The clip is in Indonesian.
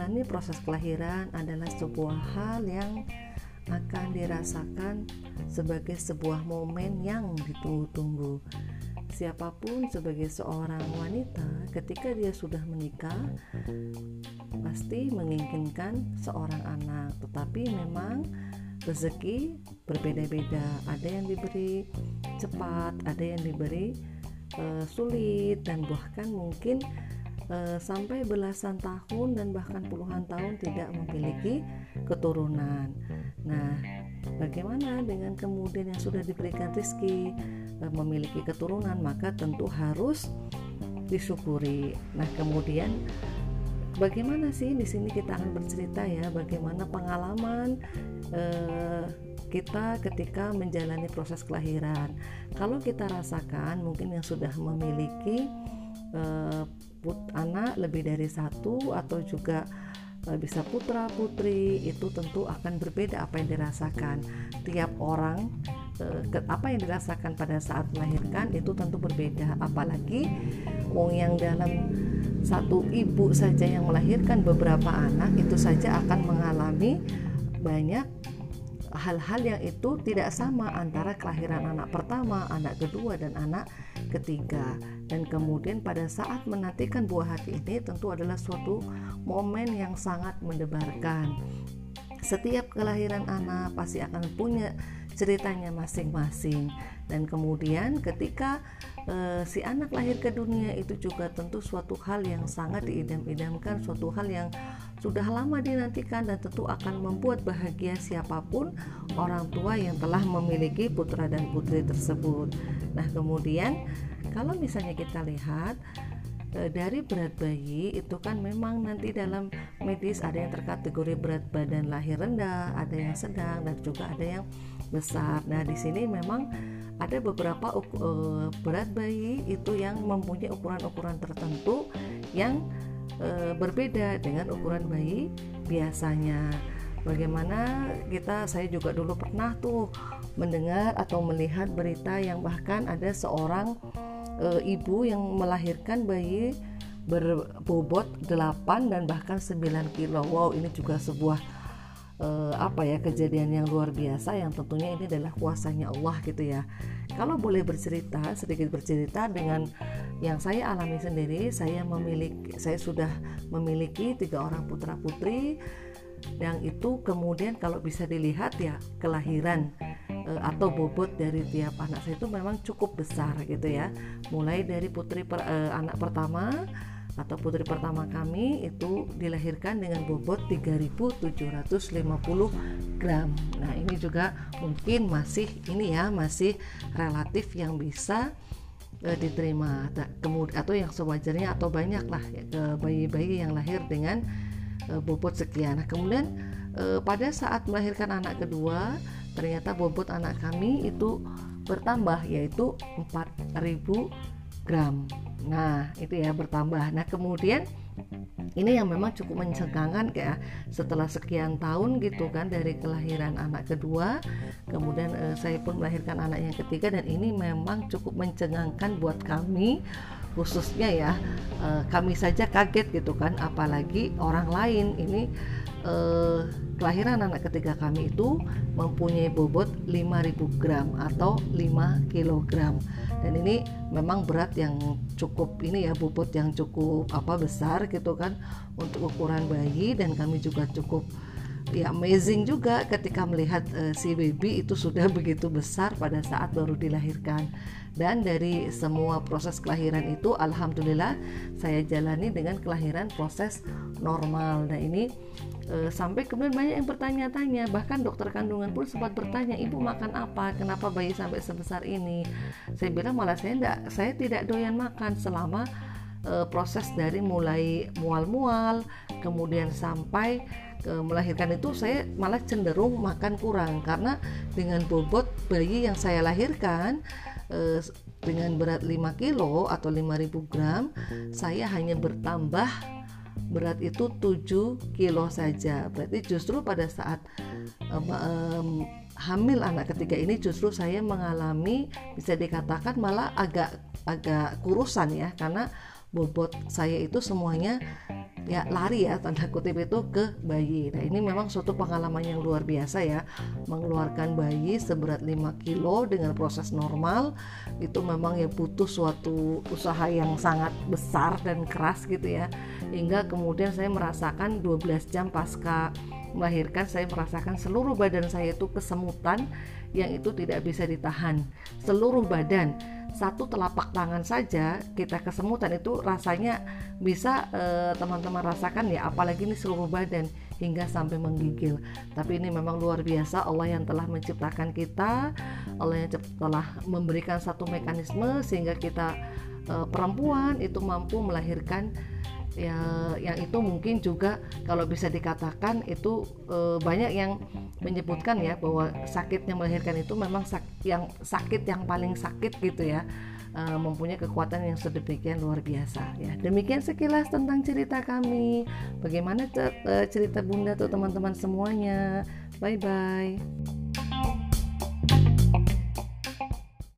menjalani proses kelahiran adalah sebuah hal yang akan dirasakan sebagai sebuah momen yang ditunggu-tunggu. Siapa pun sebagai seorang wanita, ketika dia sudah menikah, pasti menginginkan seorang anak, tetapi memang rezeki berbeda-beda. Ada yang diberi cepat, ada yang diberi uh, sulit, dan bahkan mungkin uh, sampai belasan tahun dan bahkan puluhan tahun tidak memiliki keturunan. Nah, bagaimana dengan kemudian yang sudah diberikan rezeki uh, memiliki keturunan, maka tentu harus disyukuri. Nah, kemudian bagaimana sih di sini kita akan bercerita ya bagaimana pengalaman eh, kita ketika menjalani proses kelahiran. Kalau kita rasakan mungkin yang sudah memiliki eh, put anak lebih dari satu atau juga eh, bisa putra putri itu tentu akan berbeda apa yang dirasakan. Tiap orang eh, apa yang dirasakan pada saat melahirkan itu tentu berbeda. Apalagi wong yang dalam satu ibu saja yang melahirkan beberapa anak itu saja akan mengalami banyak hal-hal yang itu tidak sama antara kelahiran anak pertama, anak kedua dan anak ketiga. Dan kemudian pada saat menantikan buah hati ini tentu adalah suatu momen yang sangat mendebarkan. Setiap kelahiran anak pasti akan punya ceritanya masing-masing dan kemudian ketika e, si anak lahir ke dunia itu juga tentu suatu hal yang sangat diidam-idamkan suatu hal yang sudah lama dinantikan dan tentu akan membuat bahagia siapa pun orang tua yang telah memiliki putra dan putri tersebut. Nah kemudian kalau misalnya kita lihat dari berat bayi itu kan memang nanti dalam medis ada yang terkategori berat badan lahir rendah, ada yang sedang dan juga ada yang besar. Nah, di sini memang ada beberapa uh, berat bayi itu yang mempunyai ukuran-ukuran tertentu yang uh, berbeda dengan ukuran bayi biasanya. Bagaimana kita saya juga dulu pernah tuh mendengar atau melihat berita yang bahkan ada seorang uh, ibu yang melahirkan bayi berbobot 8 dan bahkan 9 kilo. Wow, ini juga sebuah uh, apa ya kejadian yang luar biasa yang tentunya ini adalah kuasanya Allah gitu ya. Kalau boleh bercerita sedikit bercerita dengan yang saya alami sendiri, saya memiliki saya sudah memiliki tiga orang putra putri yang itu kemudian kalau bisa dilihat ya kelahiran atau bobot dari tiap anak saya itu memang cukup besar gitu ya. Mulai dari putri per, uh, anak pertama atau putri pertama kami itu dilahirkan dengan bobot 3750 gram. Nah, ini juga mungkin masih ini ya, masih relatif yang bisa uh, diterima kemudian atau yang sewajarnya atau banyak lah ya, bayi-bayi yang lahir dengan uh, bobot sekian. Nah, kemudian uh, pada saat melahirkan anak kedua, ternyata bobot anak kami itu bertambah yaitu 4000 gram. Nah, itu ya bertambah. Nah, kemudian ini yang memang cukup mencengangkan kayak setelah sekian tahun gitu kan dari kelahiran anak kedua kemudian eh, saya pun melahirkan anak yang ketiga dan ini memang cukup mencengangkan buat kami khususnya ya eh, kami saja kaget gitu kan apalagi orang lain. Ini eh, kelahiran anak ketiga kami itu mempunyai bobot 5000 gram atau 5 kilogram. Dan ini memang berat yang cukup ini ya bobot yang cukup apa besar gitu kan untuk ukuran bayi. Dan kami juga cukup ya amazing juga ketika melihat uh, si baby itu sudah begitu besar pada saat baru dilahirkan. Dan dari semua proses kelahiran itu alhamdulillah saya jalani dengan kelahiran proses normal. Nah ini e, sampai kemudian banyak yang bertanya-tanya. Bahkan dokter kandungan pun sempat bertanya ibu makan apa? Kenapa bayi sampai sebesar ini? Saya bilang malah saya tidak saya tidak doyan makan selama e, proses dari mulai mual-mual kemudian sampai ke melahirkan itu saya malah cenderung makan kurang. Karena dengan bobot bayi yang saya lahirkan eh, dengan berat 5 kilo atau 5000 gram saya hanya bertambah berat itu 7 kilo saja. Berarti justru pada saat um, um, hamil anak ketiga ini justru saya mengalami bisa dikatakan malah agak agak kurusan ya. Karena bobot saya itu semuanya ya lari ya tanda kutip itu ke bayi. Nah ini memang suatu pengalaman yang luar biasa ya mengeluarkan bayi seberat 5 kilo dengan proses normal itu memang ya butuh suatu usaha yang sangat besar dan keras gitu ya. Hingga kemudian saya merasakan 12 jam pasca melahirkan saya merasakan seluruh badan saya itu kesemutan yang itu tidak bisa ditahan. Seluruh badan satu telapak tangan saja kita kesemutan itu rasanya bisa eh, teman-teman rasakan ya apalagi ini seluruh badan hingga sampai menggigil. Tapi ini memang luar biasa Allah yang telah menciptakan kita Allah yang telah memberikan satu mekanisme sehingga kita eh, perempuan itu mampu melahirkan ya yang itu mungkin juga kalau bisa dikatakan itu e, banyak yang menyebutkan ya bahwa sakitnya melahirkan itu memang sak yang sakit yang paling sakit gitu ya e, mempunyai kekuatan yang sedemikian luar biasa ya. Demikian sekilas tentang cerita kami. Bagaimana cerita bunda tuh teman-teman semuanya? Bye bye